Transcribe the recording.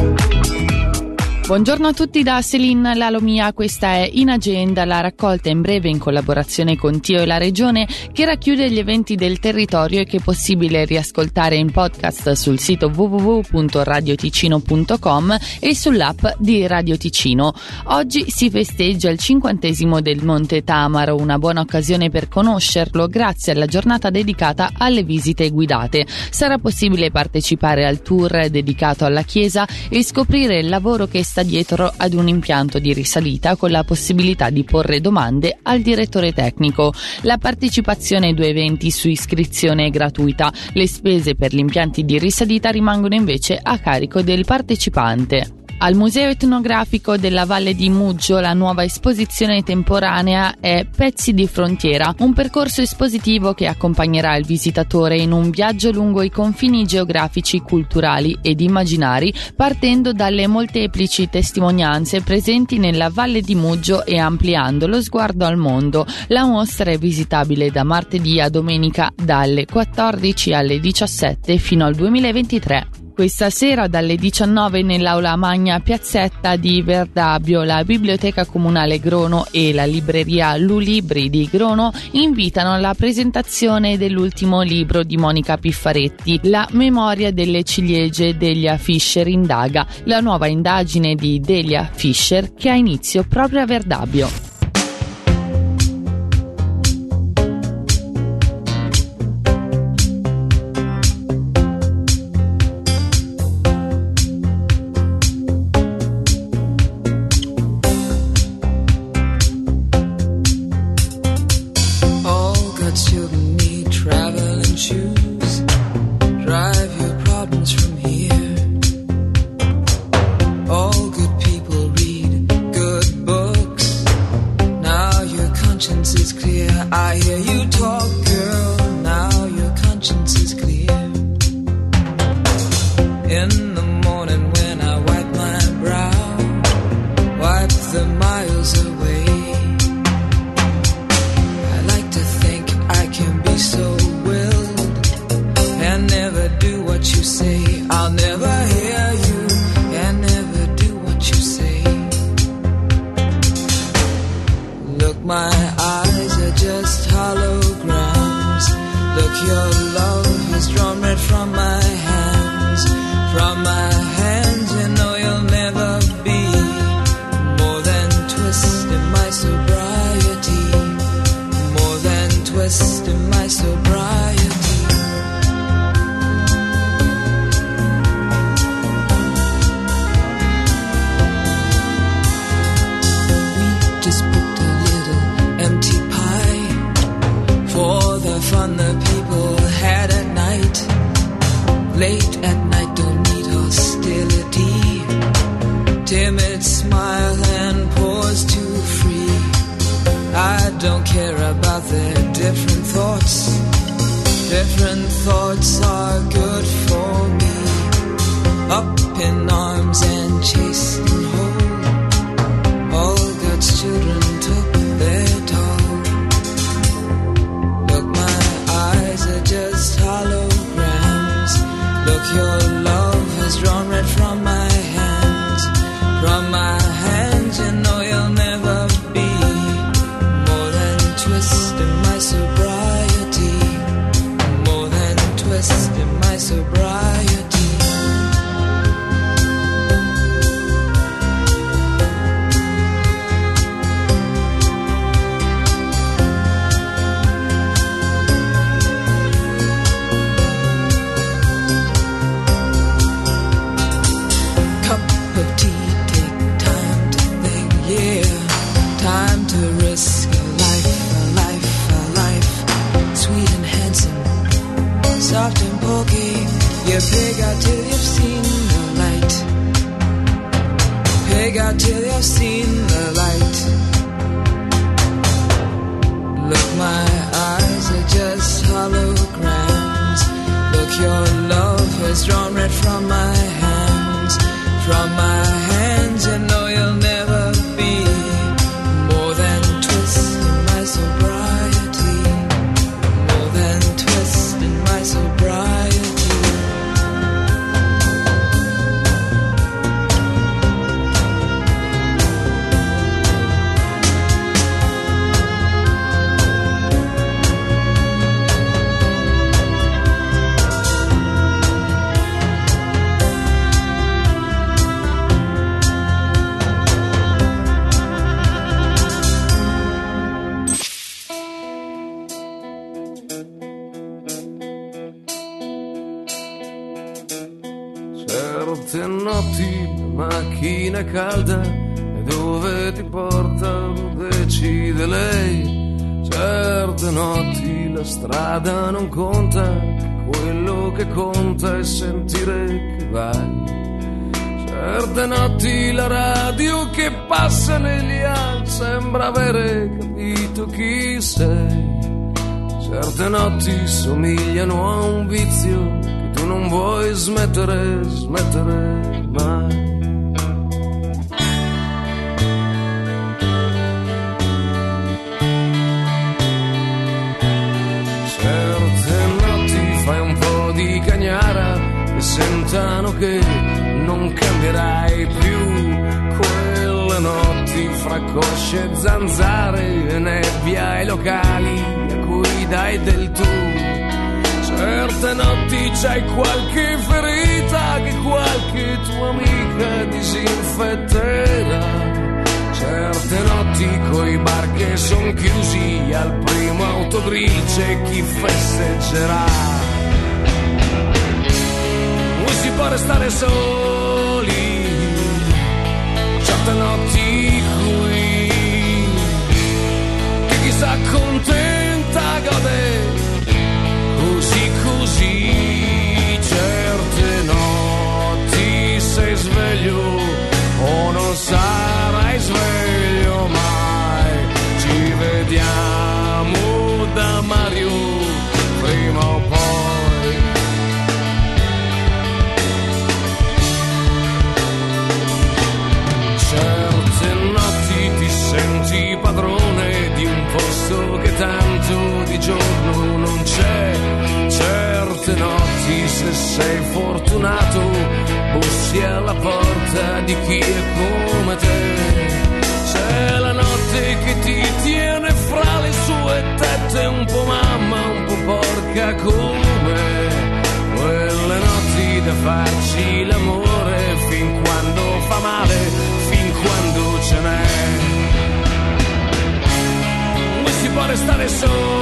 Bye. Buongiorno a tutti da Celine Lalomia, questa è In Agenda, la raccolta in breve in collaborazione con Tio e la Regione che racchiude gli eventi del territorio e che è possibile riascoltare in podcast sul sito www.radioticino.com e sull'app di Radio Ticino. Oggi si festeggia il cinquantesimo del Monte Tamaro, una buona occasione per conoscerlo grazie alla giornata dedicata alle visite guidate. Sarà possibile partecipare al tour dedicato alla chiesa e scoprire il lavoro che sta sta dietro ad un impianto di risalita con la possibilità di porre domande al direttore tecnico. La partecipazione ai due eventi su iscrizione è gratuita, le spese per gli impianti di risalita rimangono invece a carico del partecipante. Al Museo etnografico della Valle di Muggio la nuova esposizione temporanea è Pezzi di frontiera, un percorso espositivo che accompagnerà il visitatore in un viaggio lungo i confini geografici, culturali ed immaginari, partendo dalle molteplici testimonianze presenti nella Valle di Muggio e ampliando lo sguardo al mondo. La mostra è visitabile da martedì a domenica dalle 14 alle 17 fino al 2023. Questa sera dalle 19 nell'aula magna piazzetta di Verdabio la Biblioteca Comunale Grono e la libreria Lulibri di Grono invitano alla presentazione dell'ultimo libro di Monica Piffaretti, La memoria delle ciliegie Delia Fischer indaga, la nuova indagine di Delia Fischer che ha inizio proprio a Verdabio. just booked a little empty pie for the fun the people had at night. Late at night, don't need hostility. Timid smile and pause to free. I don't care about their different thoughts. Different thoughts are good for me. Up in arms and chasing. Dig out till you've seen the light. Look, my eyes are just holograms. Look, your love has drawn red from my head. Certe notti macchina calda e dove ti porta decide lei. Certe notti la strada non conta, quello che conta è sentire che vai. Certe notti la radio che passa negli anni sembra avere capito chi sei. Certe notti somigliano a un vizio tu non vuoi smettere, smettere mai. Certe notti fai un po' di cagnara e sentano che non cambierai più quelle notti fra cosce e zanzare e nebbia ai locali a cui dai del tu. Certe notti c'hai qualche ferita che qualche tua amica disinfetterà. Certe notti coi bar che son chiusi al primo autogrill c'è chi festeggerà. Non si può restare soli, certe notti porta di chi è come te. C'è la notte che ti tiene fra le sue tette un po' mamma, un po' porca come quelle notti da farci l'amore fin quando fa male, fin quando ce n'è. Non si può restare soli,